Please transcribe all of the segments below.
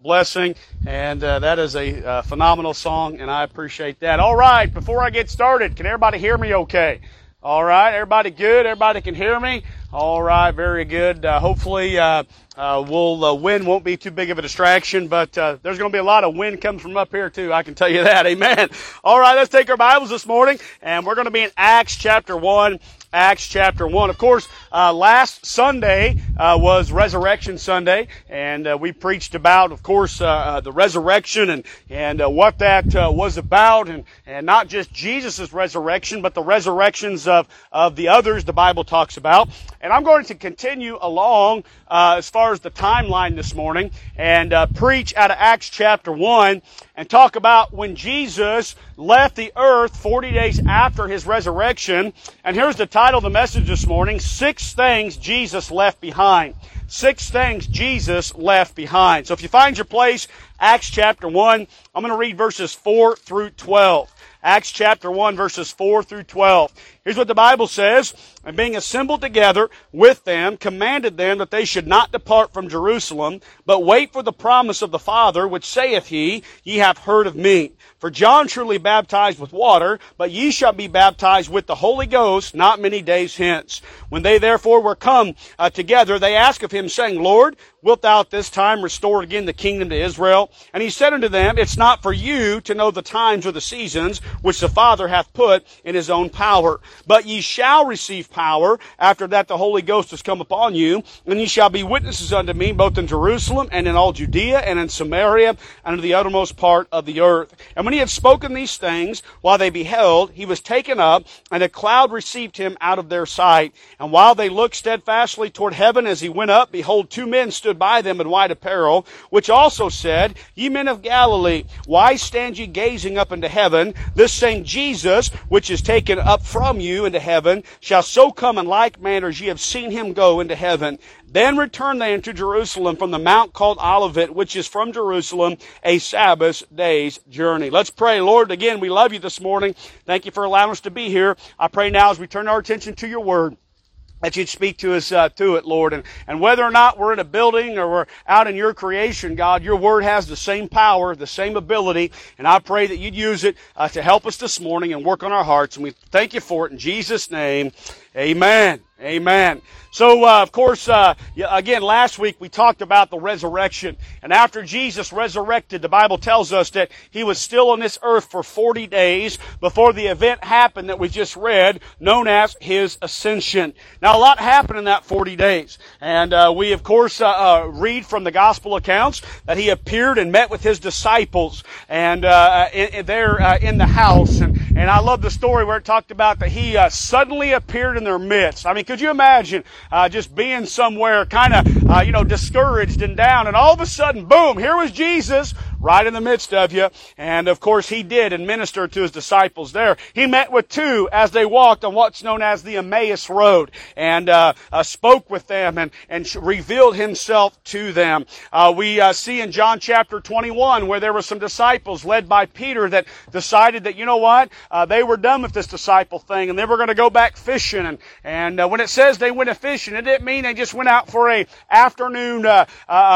blessing, and uh, that is a uh, phenomenal song, and I appreciate that. All right, before I get started, can everybody hear me okay? All right, everybody good? Everybody can hear me? All right, very good. Uh, hopefully, uh, uh, we'll uh, wind won't be too big of a distraction, but uh, there's going to be a lot of wind coming from up here too. I can tell you that. Amen. All right, let's take our Bibles this morning, and we're going to be in Acts chapter one. Acts chapter 1. Of course, uh, last Sunday uh, was Resurrection Sunday, and uh, we preached about, of course, uh, uh, the resurrection and, and uh, what that was about, and, and not just Jesus' resurrection, but the resurrections of, of the others the Bible talks about. And I'm going to continue along as far as the timeline this morning and preach out of Acts chapter 1 and talk about when Jesus left the earth 40 days after his resurrection. And here's the title of the message this morning, Six Things Jesus Left Behind. Six things Jesus left behind. So if you find your place, Acts chapter 1, I'm going to read verses 4 through 12. Acts chapter 1 verses 4 through 12. Here's what the Bible says. And being assembled together with them, commanded them that they should not depart from Jerusalem, but wait for the promise of the Father, which saith he, Ye have heard of me. For John truly baptized with water, but ye shall be baptized with the Holy Ghost not many days hence. When they therefore were come uh, together, they asked of him, saying, Lord, wilt thou at this time restore again the kingdom to Israel? And he said unto them, It's not for you to know the times or the seasons which the Father hath put in his own power, but ye shall receive power after that the Holy Ghost has come upon you, and ye shall be witnesses unto me both in Jerusalem and in all Judea and in Samaria and to the uttermost part of the earth. And when he had spoken these things, while they beheld, he was taken up, and a cloud received him out of their sight. And while they looked steadfastly toward heaven as he went up, behold, two men stood by them in white apparel, which also said, Ye men of Galilee, why stand ye gazing up into heaven? This same Jesus, which is taken up from you into heaven, shall so come in like manner as ye have seen him go into heaven. Then return they into Jerusalem from the mount called Olivet, which is from Jerusalem a Sabbath day's journey. Let's pray. Lord, again, we love you this morning. Thank you for allowing us to be here. I pray now as we turn our attention to your word, that you'd speak to us uh, to it, Lord. And, and whether or not we're in a building or we're out in your creation, God, your word has the same power, the same ability. And I pray that you'd use it uh, to help us this morning and work on our hearts. And we thank you for it in Jesus' name. Amen. Amen. So, uh, of course, uh, again, last week we talked about the resurrection. And after Jesus resurrected, the Bible tells us that he was still on this earth for 40 days before the event happened that we just read, known as his ascension. Now, a lot happened in that 40 days. And uh, we, of course, uh, uh, read from the gospel accounts that he appeared and met with his disciples and uh, in, there in the house. And, and I love the story where it talked about that he suddenly appeared in their midst. I mean, could you imagine uh, just being somewhere kind of, uh, you know, discouraged and down. And all of a sudden, boom, here was Jesus right in the midst of you. And of course, he did and ministered to his disciples there. He met with two as they walked on what's known as the Emmaus Road and uh, uh, spoke with them and, and revealed himself to them. Uh, we uh, see in John chapter 21 where there were some disciples led by Peter that decided that, you know what, uh, they were done with this disciple thing and they were going to go back fishing. And, and uh, when it says they went a fishing, it didn't mean they just went out for a afternoon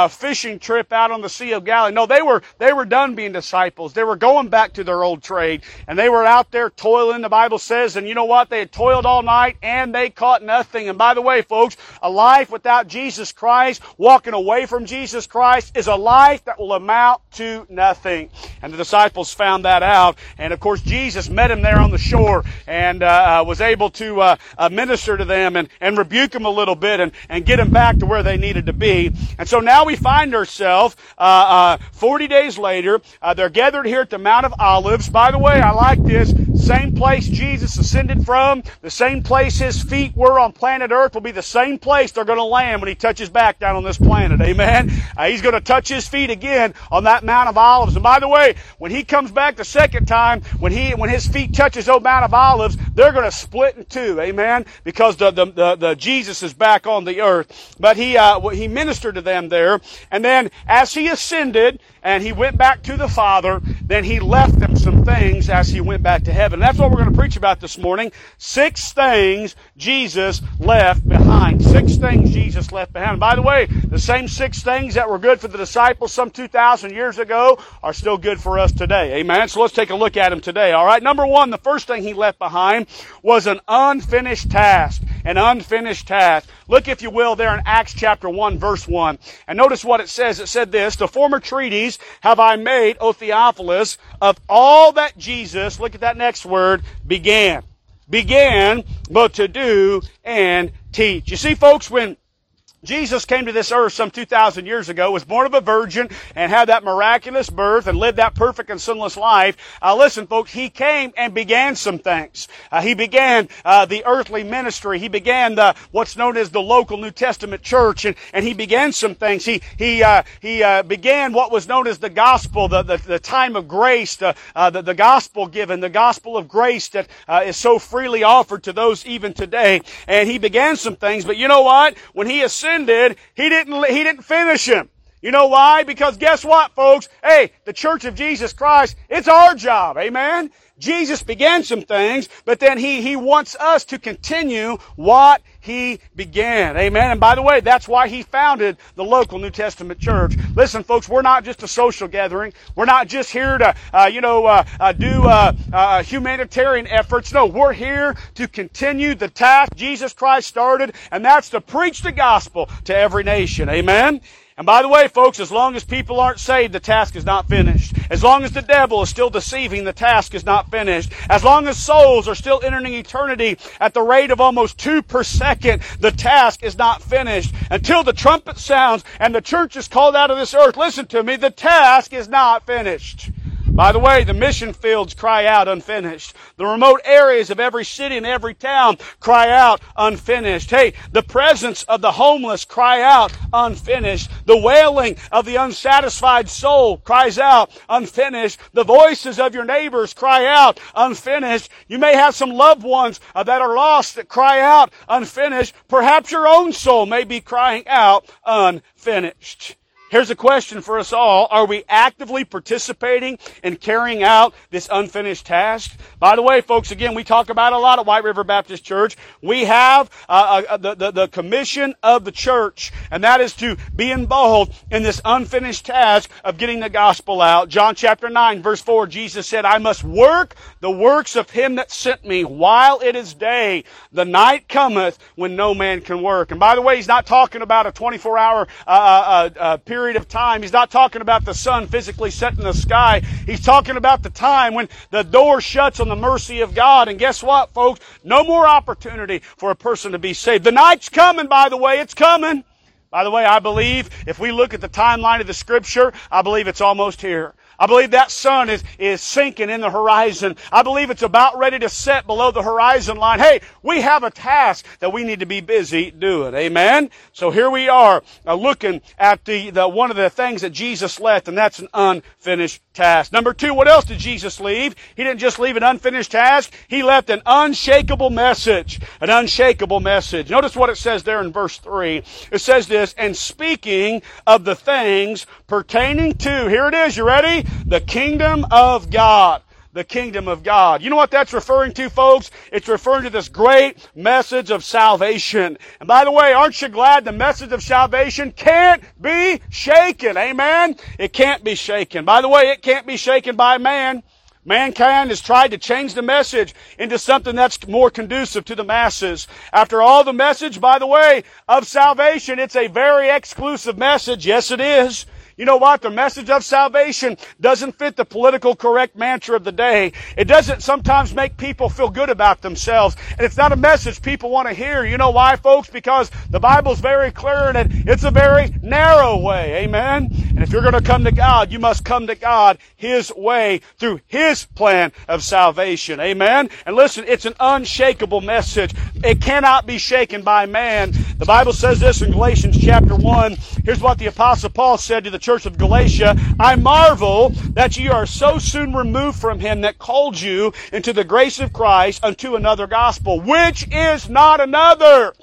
fishing trip out on the Sea of Galilee. No, they were they were done being disciples. They were going back to their old trade. And they were out there toiling, the Bible says. And you know what? They had toiled all night and they caught nothing. And by the way, folks, a life without Jesus Christ, walking away from Jesus Christ, is a life that will amount to nothing. And the disciples found that out. And of course, Jesus met them there on the shore and uh, uh was able to uh, uh, minister to them and, and rebuke them a little bit and, and get them back to where they needed to be. And so now we find ourselves uh, uh, 40 days days later, uh, they're gathered here at the Mount of Olives. By the way, I like this. Same place Jesus ascended from, the same place his feet were on planet Earth will be the same place they're going to land when he touches back down on this planet. Amen. Uh, he's going to touch his feet again on that Mount of Olives. And by the way, when he comes back the second time, when he when his feet touches the Mount of Olives, they're going to split in two. Amen. Because the the, the, the Jesus is back on the earth. But he uh, he ministered to them there, and then as he ascended, and he went back to the Father. then he left them some things as he went back to heaven. That's what we're going to preach about this morning. Six things Jesus left behind. Six things Jesus left behind. By the way, the same six things that were good for the disciples some 2,000 years ago are still good for us today. Amen. So let's take a look at them today. All right. Number one, the first thing he left behind was an unfinished task. An unfinished task. Look, if you will, there in Acts chapter 1, verse 1. And notice what it says. It said this, The former treaties have I made, O Theophilus, of all that Jesus, look at that next word, began. Began, but to do and teach. You see, folks, when Jesus came to this earth some 2,000 years ago, was born of a virgin, and had that miraculous birth and lived that perfect and sinless life. Uh, listen, folks, he came and began some things. Uh, he began uh, the earthly ministry. He began the what's known as the local New Testament church, and, and he began some things. He he uh, he uh, began what was known as the gospel, the the, the time of grace, the, uh, the the gospel given, the gospel of grace that is so freely offered to those even today. And he began some things, but you know what? When he ascended he didn't, he didn't finish him. You know why? Because guess what, folks? Hey, the Church of Jesus Christ, it's our job. Amen? Jesus began some things, but then he, he wants us to continue what he began. Amen. And by the way, that's why he founded the local New Testament church. Listen, folks, we're not just a social gathering. We're not just here to, uh, you know, uh, uh, do uh, uh, humanitarian efforts. No, we're here to continue the task Jesus Christ started, and that's to preach the gospel to every nation. Amen. And by the way, folks, as long as people aren't saved, the task is not finished. As long as the devil is still deceiving, the task is not finished. As long as souls are still entering eternity at the rate of almost two per second, the task is not finished. Until the trumpet sounds and the church is called out of this earth, listen to me, the task is not finished. By the way, the mission fields cry out unfinished. The remote areas of every city and every town cry out unfinished. Hey, the presence of the homeless cry out unfinished. The wailing of the unsatisfied soul cries out unfinished. The voices of your neighbors cry out unfinished. You may have some loved ones uh, that are lost that cry out unfinished. Perhaps your own soul may be crying out unfinished. Here's a question for us all. Are we actively participating in carrying out this unfinished task? By the way, folks, again, we talk about a lot at White River Baptist Church. We have uh, uh, the, the, the commission of the church, and that is to be involved in this unfinished task of getting the gospel out. John chapter 9, verse 4, Jesus said, I must work the works of him that sent me while it is day. The night cometh when no man can work. And by the way, he's not talking about a 24 hour uh, uh, uh period period of time. He's not talking about the sun physically set in the sky. He's talking about the time when the door shuts on the mercy of God. And guess what, folks? No more opportunity for a person to be saved. The night's coming, by the way. It's coming. By the way, I believe if we look at the timeline of the scripture, I believe it's almost here. I believe that sun is, is sinking in the horizon. I believe it's about ready to set below the horizon line. Hey, we have a task that we need to be busy doing. Amen? So here we are uh, looking at the, the, one of the things that Jesus left, and that's an unfinished task. Number two, what else did Jesus leave? He didn't just leave an unfinished task. He left an unshakable message. An unshakable message. Notice what it says there in verse three. It says this, and speaking of the things pertaining to, here it is, you ready? The kingdom of God the kingdom of God. You know what that's referring to, folks? It's referring to this great message of salvation. And by the way, aren't you glad the message of salvation can't be shaken? Amen? It can't be shaken. By the way, it can't be shaken by man. Mankind has tried to change the message into something that's more conducive to the masses. After all, the message, by the way, of salvation, it's a very exclusive message. Yes, it is. You know what? The message of salvation doesn't fit the political correct mantra of the day. It doesn't sometimes make people feel good about themselves. And it's not a message people want to hear. You know why, folks? Because the Bible's very clear in it. It's a very narrow way. Amen? And if you're going to come to God, you must come to God His way through His plan of salvation. Amen? And listen, it's an unshakable message. It cannot be shaken by man. The Bible says this in Galatians chapter 1. Here's what the apostle Paul said to the church of Galatia, I marvel that ye are so soon removed from him that called you into the grace of Christ unto another gospel, which is not another.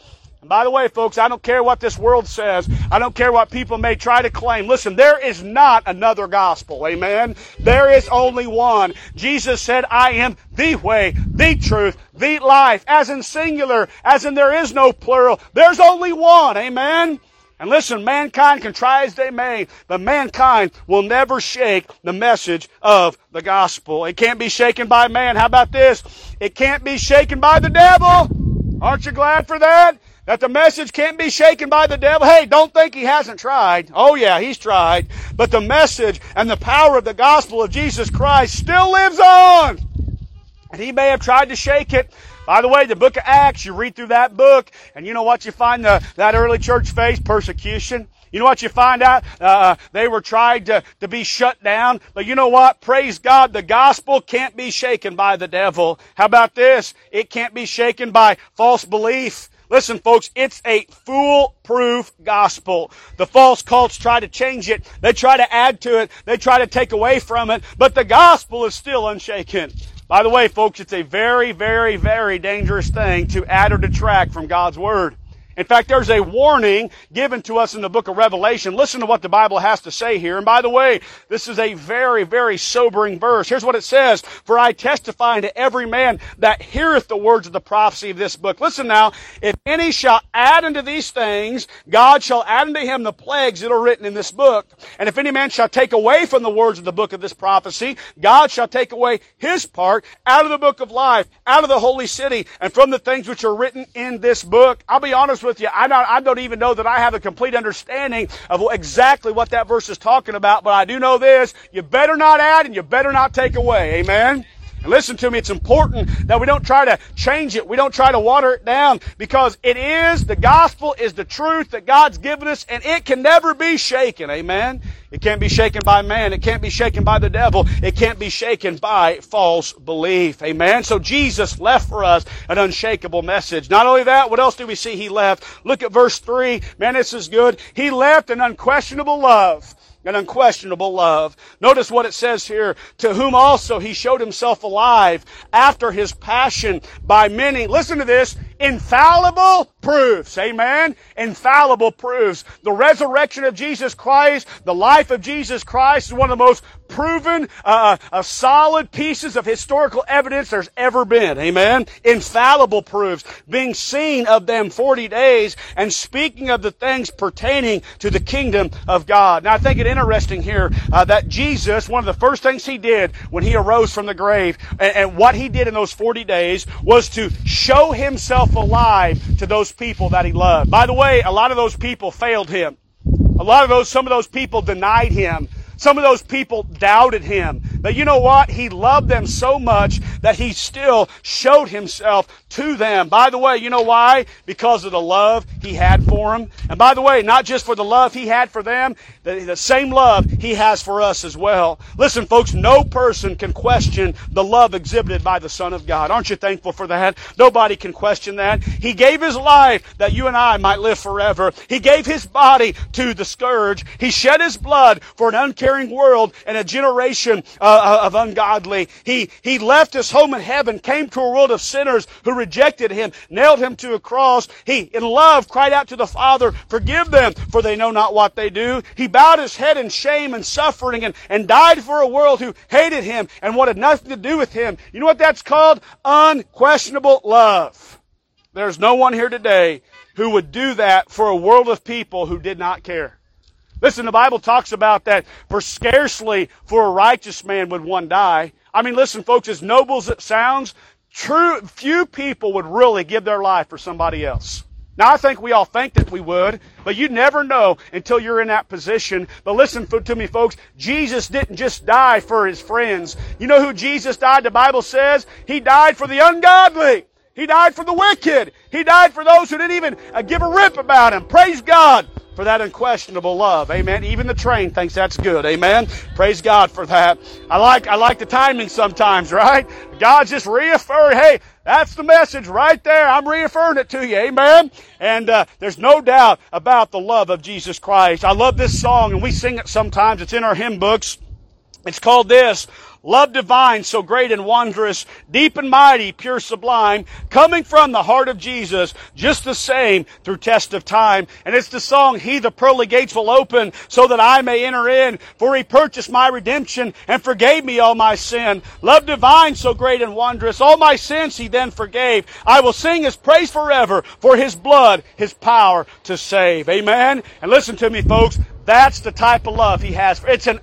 And by the way, folks, I don't care what this world says. I don't care what people may try to claim. Listen, there is not another gospel. Amen. There is only one. Jesus said, I am the way, the truth, the life, as in singular, as in there is no plural. There's only one. Amen. And listen, mankind can try as they may, but mankind will never shake the message of the gospel. It can't be shaken by man. How about this? It can't be shaken by the devil. Aren't you glad for that? That the message can't be shaken by the devil. Hey, don't think he hasn't tried. Oh yeah, he's tried. But the message and the power of the gospel of Jesus Christ still lives on. And he may have tried to shake it, by the way, the book of Acts, you read through that book, and you know what you find the, that early church faced? Persecution. You know what you find out? Uh, they were tried to, to be shut down. But you know what? Praise God, the gospel can't be shaken by the devil. How about this? It can't be shaken by false belief. Listen, folks, it's a foolproof gospel. The false cults try to change it. They try to add to it. They try to take away from it. But the gospel is still unshaken. By the way, folks, it's a very, very, very dangerous thing to add or detract from God's Word. In fact, there's a warning given to us in the book of Revelation. Listen to what the Bible has to say here. And by the way, this is a very, very sobering verse. Here's what it says. For I testify to every man that heareth the words of the prophecy of this book. Listen now. If any shall add unto these things, God shall add unto him the plagues that are written in this book. And if any man shall take away from the words of the book of this prophecy, God shall take away his part out of the book of life, out of the holy city, and from the things which are written in this book. I'll be honest with with you, I don't, I don't even know that I have a complete understanding of exactly what that verse is talking about, but I do know this. You better not add and you better not take away. Amen? And listen to me, it's important that we don't try to change it. We don't try to water it down because it is, the gospel is the truth that God's given us and it can never be shaken. Amen? It can't be shaken by man. It can't be shaken by the devil. It can't be shaken by false belief. Amen? So Jesus left for us an unshakable message. Not only that, what else do we see he left? Look at verse 3. Man, this is good. He left an unquestionable love an unquestionable love. Notice what it says here, to whom also he showed himself alive after his passion by many, listen to this, infallible proofs. Amen? Infallible proofs. The resurrection of Jesus Christ, the life of Jesus Christ is one of the most proven, uh, uh, solid pieces of historical evidence there's ever been. Amen? Infallible proofs. Being seen of them 40 days and speaking of the things pertaining to the kingdom of God. Now I think it interesting here uh, that Jesus, one of the first things he did when he arose from the grave and, and what he did in those 40 days was to show himself alive to those people that he loved. By the way, a lot of those people failed him. A lot of those, some of those people denied him. Some of those people doubted him. But you know what? He loved them so much that he still showed himself to them. By the way, you know why? Because of the love he had for them. And by the way, not just for the love he had for them, the, the same love he has for us as well. Listen, folks, no person can question the love exhibited by the Son of God. Aren't you thankful for that? Nobody can question that. He gave his life that you and I might live forever. He gave his body to the scourge. He shed his blood for an world and a generation uh, uh, of ungodly. He, he left his home in heaven, came to a world of sinners who rejected him, nailed him to a cross. He, in love, cried out to the Father, forgive them, for they know not what they do. He bowed his head in shame and suffering and, and died for a world who hated him and wanted nothing to do with him. You know what that's called? Unquestionable love. There's no one here today who would do that for a world of people who did not care. Listen, the Bible talks about that for scarcely for a righteous man would one die. I mean, listen, folks, as noble as it sounds, true, few people would really give their life for somebody else. Now, I think we all think that we would, but you never know until you're in that position. But listen to me, folks. Jesus didn't just die for his friends. You know who Jesus died? The Bible says he died for the ungodly. He died for the wicked. He died for those who didn't even uh, give a rip about him. Praise God for that unquestionable love. Amen. Even the train thinks that's good. Amen. Praise God for that. I like, I like the timing sometimes, right? God's just reaffirming, hey, that's the message right there. I'm reaffirming it to you. Amen. And uh, there's no doubt about the love of Jesus Christ. I love this song, and we sing it sometimes. It's in our hymn books. It's called this, love divine, so great and wondrous, deep and mighty, pure sublime, coming from the heart of Jesus, just the same through test of time. And it's the song, He the pearly gates will open so that I may enter in, for He purchased my redemption and forgave me all my sin. Love divine, so great and wondrous, all my sins He then forgave. I will sing His praise forever for His blood, His power to save. Amen. And listen to me, folks. That's the type of love He has. It's an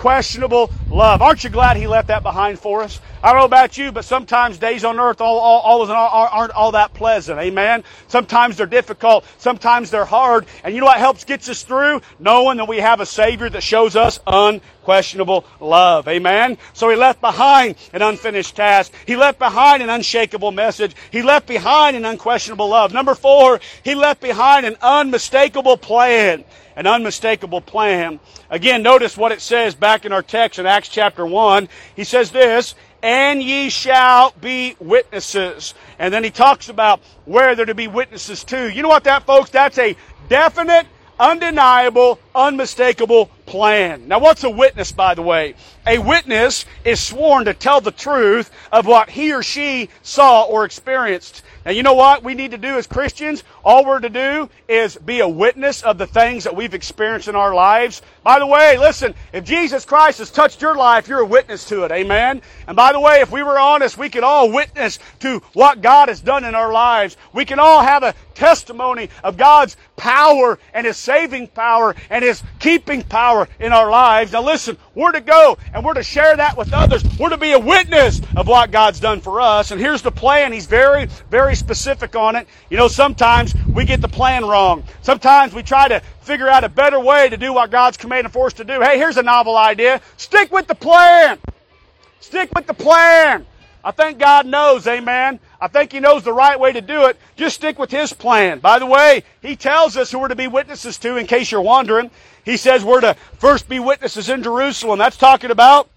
unquestionable love. Aren't you glad He left that behind for us? I don't know about you, but sometimes days on earth all, all, always aren't all that pleasant. Amen. Sometimes they're difficult. Sometimes they're hard. And you know what helps gets us through? Knowing that we have a Savior that shows us unquestionable love. Amen. So He left behind an unfinished task. He left behind an unshakable message. He left behind an unquestionable love. Number four, He left behind an unmistakable plan an unmistakable plan. Again, notice what it says back in our text in Acts chapter 1. He says this, and ye shall be witnesses. And then he talks about where they're to be witnesses to. You know what that, folks? That's a definite, undeniable, unmistakable plan. Now, what's a witness, by the way? A witness is sworn to tell the truth of what he or she saw or experienced. Now, you know what we need to do as Christians? All we're to do is be a witness of the things that we've experienced in our lives. By the way, listen, if Jesus Christ has touched your life, you're a witness to it. Amen? And by the way, if we were honest, we could all witness to what God has done in our lives. We can all have a testimony of God's power and His saving power and His keeping power in our lives. Now listen, we're to go and we're to share that with others. We're to be a witness of what God's done for us. And here's the plan. He's very, very specific on it. You know, sometimes we get the plan wrong. Sometimes we try to figure out a better way to do what God's commanded for us to do. Hey, here's a novel idea. Stick with the plan. Stick with the plan. I think God knows, amen. I think He knows the right way to do it. Just stick with His plan. By the way, He tells us who we're to be witnesses to, in case you're wondering. He says we're to first be witnesses in Jerusalem. That's talking about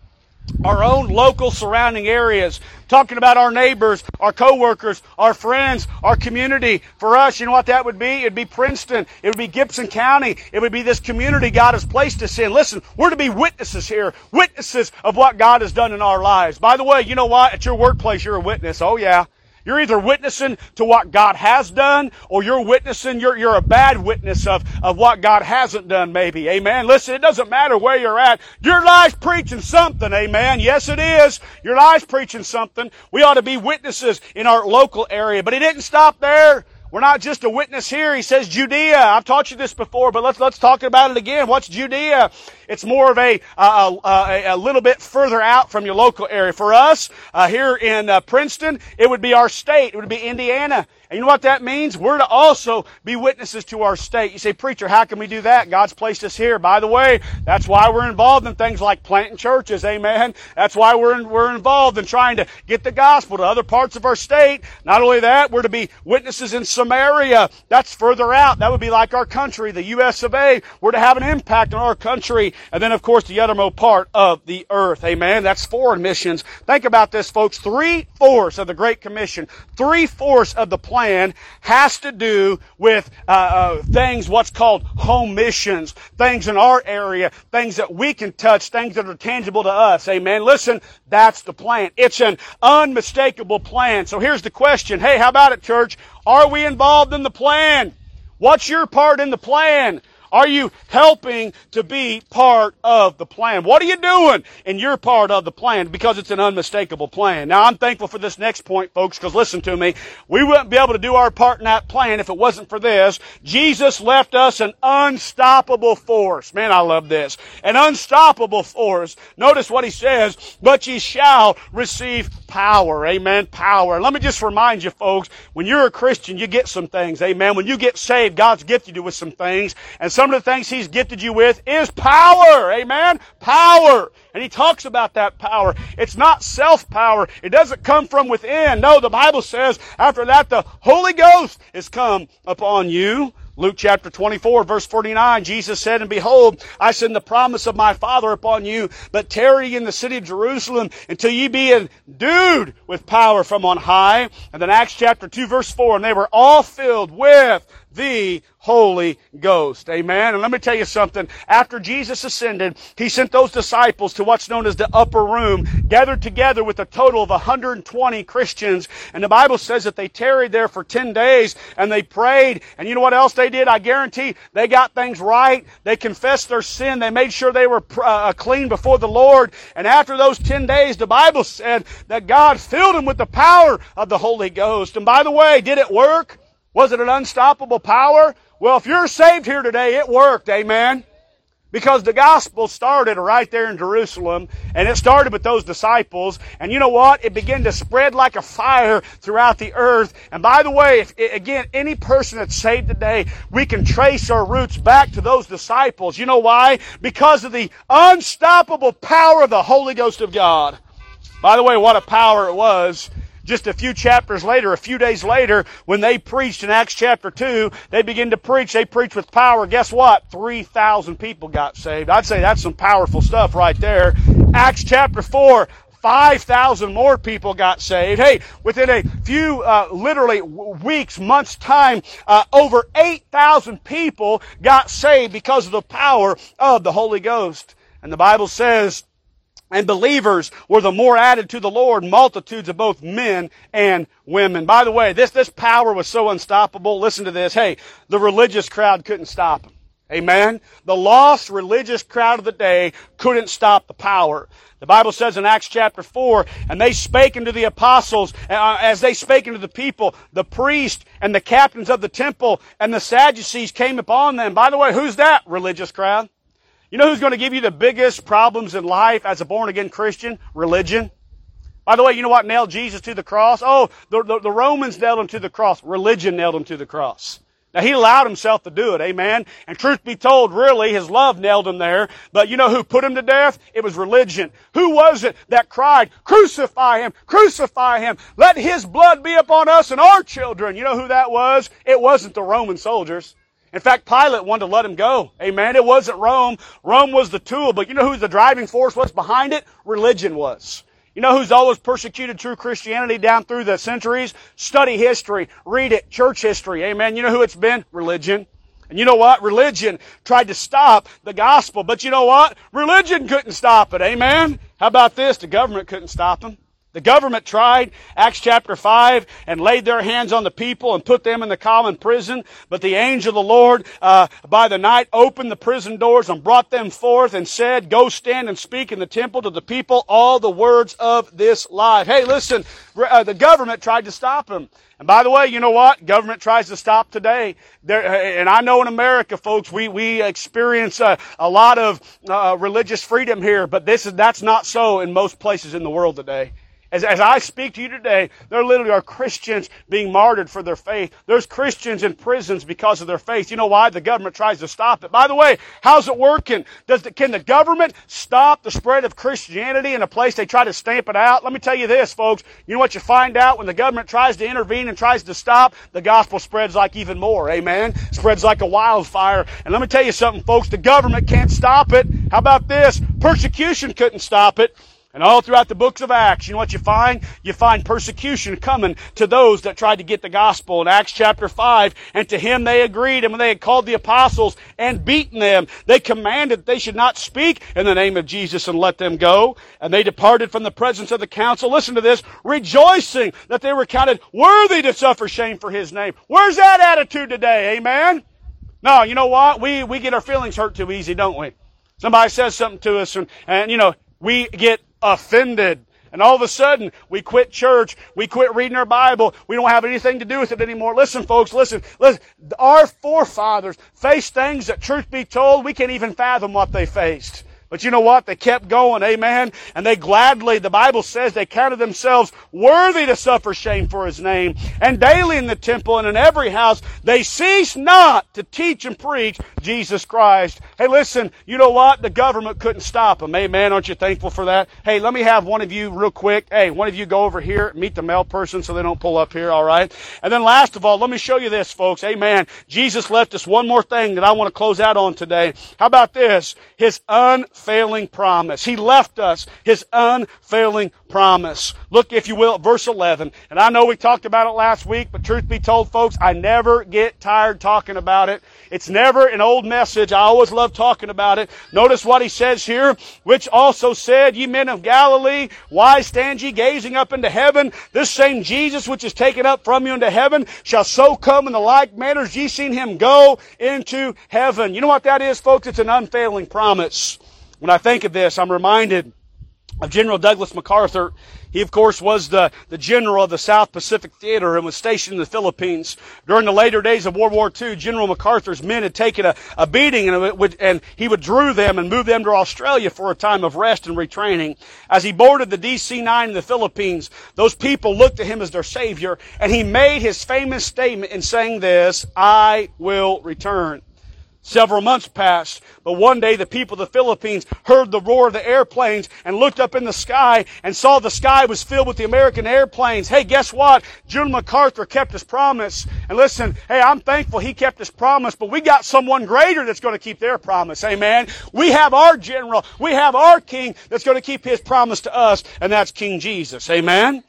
our own local surrounding areas, talking about our neighbors, our coworkers, our friends, our community. For us, you know what that would be? It'd be Princeton. It would be Gibson County. It would be this community God has placed us in. Listen, we're to be witnesses here, witnesses of what God has done in our lives. By the way, you know what? At your workplace, you're a witness. Oh yeah. You're either witnessing to what God has done, or you're witnessing, you're, you're a bad witness of, of what God hasn't done, maybe. Amen. Listen, it doesn't matter where you're at. Your life's preaching something. Amen. Yes, it is. Your life's preaching something. We ought to be witnesses in our local area. But he didn't stop there. We're not just a witness here. He says Judea. I've taught you this before, but let's let's talk about it again. What's Judea? It's more of a a, a, a little bit further out from your local area. For us uh, here in uh, Princeton, it would be our state. It would be Indiana. And you know what that means? We're to also be witnesses to our state. You say, preacher, how can we do that? God's placed us here. By the way, that's why we're involved in things like planting churches. Amen. That's why we're, in, we're involved in trying to get the gospel to other parts of our state. Not only that, we're to be witnesses in Samaria. That's further out. That would be like our country, the U.S. of A. We're to have an impact on our country. And then, of course, the uttermost part of the earth. Amen. That's foreign missions. Think about this, folks. Three fourths of the Great Commission, three fourths of the plan plan has to do with uh, uh, things, what's called home missions, things in our area, things that we can touch, things that are tangible to us. Amen. Listen, that's the plan. It's an unmistakable plan. So here's the question. Hey, how about it, church? Are we involved in the plan? What's your part in the plan? Are you helping to be part of the plan? What are you doing And you're part of the plan? Because it's an unmistakable plan. Now, I'm thankful for this next point, folks, because listen to me. We wouldn't be able to do our part in that plan if it wasn't for this. Jesus left us an unstoppable force. Man, I love this. An unstoppable force. Notice what he says, but ye shall receive power. Amen. Power. Let me just remind you, folks, when you're a Christian, you get some things. Amen. When you get saved, God's gifted you with some things. And some some of the things He's gifted you with is power. Amen? Power. And He talks about that power. It's not self-power. It doesn't come from within. No, the Bible says after that the Holy Ghost is come upon you. Luke chapter 24 verse 49, Jesus said, And behold, I send the promise of my Father upon you, but tarry in the city of Jerusalem until ye be endued with power from on high. And then Acts chapter 2 verse 4, And they were all filled with the Holy Ghost. Amen. And let me tell you something. After Jesus ascended, He sent those disciples to what's known as the upper room, gathered together with a total of 120 Christians. And the Bible says that they tarried there for 10 days and they prayed. And you know what else they did? I guarantee they got things right. They confessed their sin. They made sure they were uh, clean before the Lord. And after those 10 days, the Bible said that God filled them with the power of the Holy Ghost. And by the way, did it work? Was it an unstoppable power? Well, if you're saved here today, it worked. Amen. Because the gospel started right there in Jerusalem, and it started with those disciples. And you know what? It began to spread like a fire throughout the earth. And by the way, if, again, any person that's saved today, we can trace our roots back to those disciples. You know why? Because of the unstoppable power of the Holy Ghost of God. By the way, what a power it was just a few chapters later, a few days later, when they preached in Acts chapter 2, they begin to preach. They preach with power. Guess what? 3,000 people got saved. I'd say that's some powerful stuff right there. Acts chapter 4, 5,000 more people got saved. Hey, within a few, uh, literally weeks, months time, uh, over 8,000 people got saved because of the power of the Holy Ghost. And the Bible says, and believers were the more added to the Lord, multitudes of both men and women. By the way, this, this power was so unstoppable. Listen to this. Hey, the religious crowd couldn't stop them. Amen. The lost religious crowd of the day couldn't stop the power. The Bible says in Acts chapter 4, and they spake unto the apostles, uh, as they spake unto the people, the priests and the captains of the temple and the Sadducees came upon them. By the way, who's that religious crowd? You know who's going to give you the biggest problems in life as a born again Christian? Religion. By the way, you know what nailed Jesus to the cross? Oh, the, the, the, Romans nailed him to the cross. Religion nailed him to the cross. Now he allowed himself to do it, amen? And truth be told, really, his love nailed him there. But you know who put him to death? It was religion. Who was it that cried, crucify him, crucify him, let his blood be upon us and our children? You know who that was? It wasn't the Roman soldiers. In fact, Pilate wanted to let him go. Amen. It wasn't Rome. Rome was the tool, but you know who the driving force was behind it? Religion was. You know who's always persecuted true Christianity down through the centuries? Study history. Read it. Church history. Amen. You know who it's been? Religion. And you know what? Religion tried to stop the gospel, but you know what? Religion couldn't stop it. Amen. How about this? The government couldn't stop them. The government tried, Acts chapter 5, and laid their hands on the people and put them in the common prison. But the angel of the Lord, uh, by the night, opened the prison doors and brought them forth and said, Go stand and speak in the temple to the people all the words of this life. Hey, listen, uh, the government tried to stop them. And by the way, you know what? Government tries to stop today. There, uh, and I know in America, folks, we, we experience a, a lot of uh, religious freedom here, but this is, that's not so in most places in the world today. As, as I speak to you today, there literally are Christians being martyred for their faith. There's Christians in prisons because of their faith. You know why? The government tries to stop it. By the way, how's it working? Does the, can the government stop the spread of Christianity in a place they try to stamp it out? Let me tell you this, folks. You know what you find out when the government tries to intervene and tries to stop? The gospel spreads like even more. Amen? Spreads like a wildfire. And let me tell you something, folks. The government can't stop it. How about this? Persecution couldn't stop it. And all throughout the books of Acts, you know what you find? You find persecution coming to those that tried to get the gospel. In Acts chapter 5, and to him they agreed, and when they had called the apostles and beaten them, they commanded that they should not speak in the name of Jesus and let them go. And they departed from the presence of the council. Listen to this, rejoicing that they were counted worthy to suffer shame for his name. Where's that attitude today? Amen? No, you know what? We, we get our feelings hurt too easy, don't we? Somebody says something to us and, and you know, we get offended. And all of a sudden, we quit church. We quit reading our Bible. We don't have anything to do with it anymore. Listen, folks, listen, listen. Our forefathers faced things that, truth be told, we can't even fathom what they faced. But you know what? They kept going, amen. And they gladly, the Bible says, they counted themselves worthy to suffer shame for His name. And daily in the temple and in every house, they ceased not to teach and preach Jesus Christ. Hey, listen, you know what? The government couldn't stop them. Amen. Aren't you thankful for that? Hey, let me have one of you real quick. Hey, one of you go over here, meet the mail person so they don't pull up here, all right? And then last of all, let me show you this, folks. Amen. Jesus left us one more thing that I want to close out on today. How about this? His unfailing unfailing promise. He left us His unfailing promise. Look, if you will, at verse 11. And I know we talked about it last week, but truth be told, folks, I never get tired talking about it. It's never an old message. I always love talking about it. Notice what he says here, which also said, Ye men of Galilee, why stand ye gazing up into heaven? This same Jesus which is taken up from you into heaven shall so come in the like manner as ye seen him go into heaven. You know what that is, folks? It's an unfailing promise. When I think of this, I'm reminded of General Douglas MacArthur. He, of course, was the, the general of the South Pacific Theater and was stationed in the Philippines. During the later days of World War II, General MacArthur's men had taken a, a beating and, would, and he withdrew them and moved them to Australia for a time of rest and retraining. As he boarded the DC-9 in the Philippines, those people looked to him as their savior and he made his famous statement in saying this, I will return. Several months passed, but one day the people of the Philippines heard the roar of the airplanes and looked up in the sky and saw the sky was filled with the American airplanes. Hey, guess what? General MacArthur kept his promise. And listen, hey, I'm thankful he kept his promise, but we got someone greater that's going to keep their promise. Amen. We have our general, we have our king that's going to keep his promise to us, and that's King Jesus. Amen.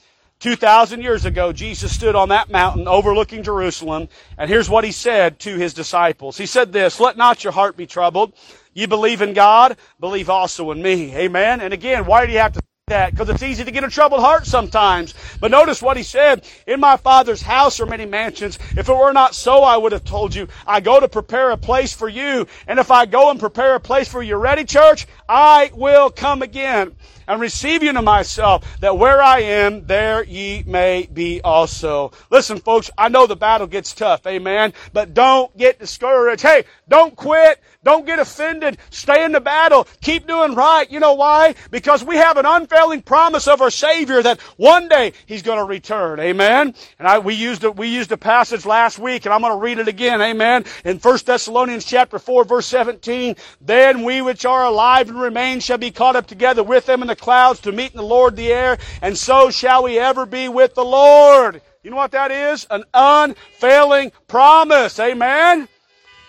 2,000 years ago, Jesus stood on that mountain overlooking Jerusalem, and here's what he said to his disciples. He said this, let not your heart be troubled. You believe in God, believe also in me. Amen. And again, why do you have to that because it's easy to get a troubled heart sometimes. But notice what he said. In my father's house are many mansions. If it were not so, I would have told you. I go to prepare a place for you. And if I go and prepare a place for you ready, church, I will come again and receive you to myself, that where I am, there ye may be also. Listen, folks, I know the battle gets tough, amen, but don't get discouraged. Hey, don't quit. Don't get offended. Stay in the battle. Keep doing right. You know why? Because we have an unfailing promise of our Savior that one day He's going to return. Amen. And I, we used a, we used a passage last week, and I'm going to read it again. Amen. In 1 Thessalonians chapter 4, verse 17, then we which are alive and remain shall be caught up together with them in the clouds to meet in the Lord the air, and so shall we ever be with the Lord. You know what that is? An unfailing promise. Amen.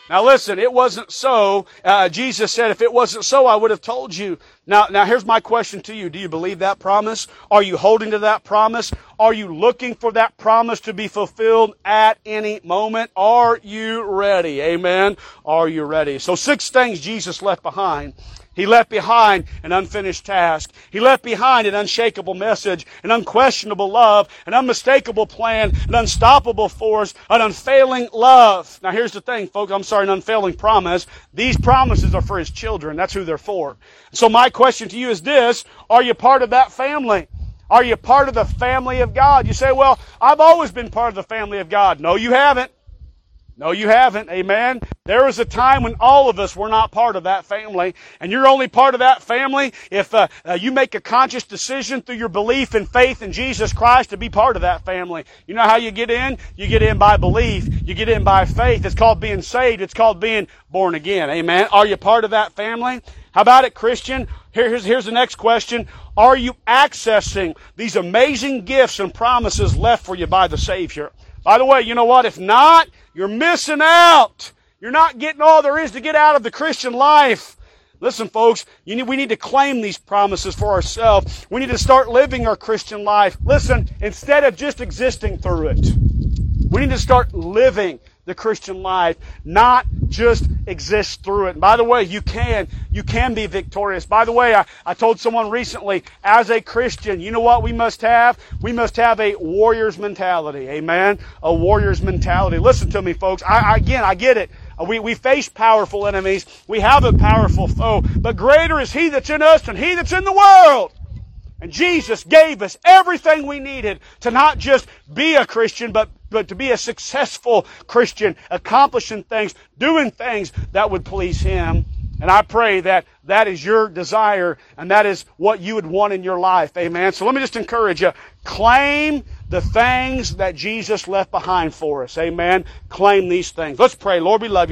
Now listen, it wasn't so. Uh, Jesus said, if it wasn't so, I would have told you. Now, now here's my question to you. Do you believe that promise? Are you holding to that promise? Are you looking for that promise to be fulfilled at any moment? Are you ready? Amen. Are you ready? So six things Jesus left behind. He left behind an unfinished task. He left behind an unshakable message, an unquestionable love, an unmistakable plan, an unstoppable force, an unfailing love. Now here's the thing, folks. I'm sorry, an unfailing promise. These promises are for His children. That's who they're for. So my question to you is this. Are you part of that family? Are you part of the family of God? You say, well, I've always been part of the family of God. No, you haven't. No, you haven't. Amen. There was a time when all of us were not part of that family, and you're only part of that family if uh, uh, you make a conscious decision through your belief and faith in Jesus Christ to be part of that family. You know how you get in? You get in by belief. You get in by faith. It's called being saved. It's called being born again. Amen. Are you part of that family? How about it, Christian? Here's, here's the next question. Are you accessing these amazing gifts and promises left for you by the Savior? By the way, you know what? If not, you're missing out. You're not getting all there is to get out of the Christian life. Listen, folks, need, we need to claim these promises for ourselves. We need to start living our Christian life. Listen, instead of just existing through it, we need to start living the Christian life, not just exist through it. And by the way, you can, you can be victorious. By the way, I, I told someone recently, as a Christian, you know what we must have? We must have a warrior's mentality. Amen? A warrior's mentality. Listen to me, folks. I, I, again, I get it. We, we face powerful enemies. We have a powerful foe. But greater is He that's in us than He that's in the world. And Jesus gave us everything we needed to not just be a Christian, but, but to be a successful Christian, accomplishing things, doing things that would please Him. And I pray that that is your desire and that is what you would want in your life. Amen. So let me just encourage you. Claim the things that Jesus left behind for us. Amen. Claim these things. Let's pray. Lord, we love you.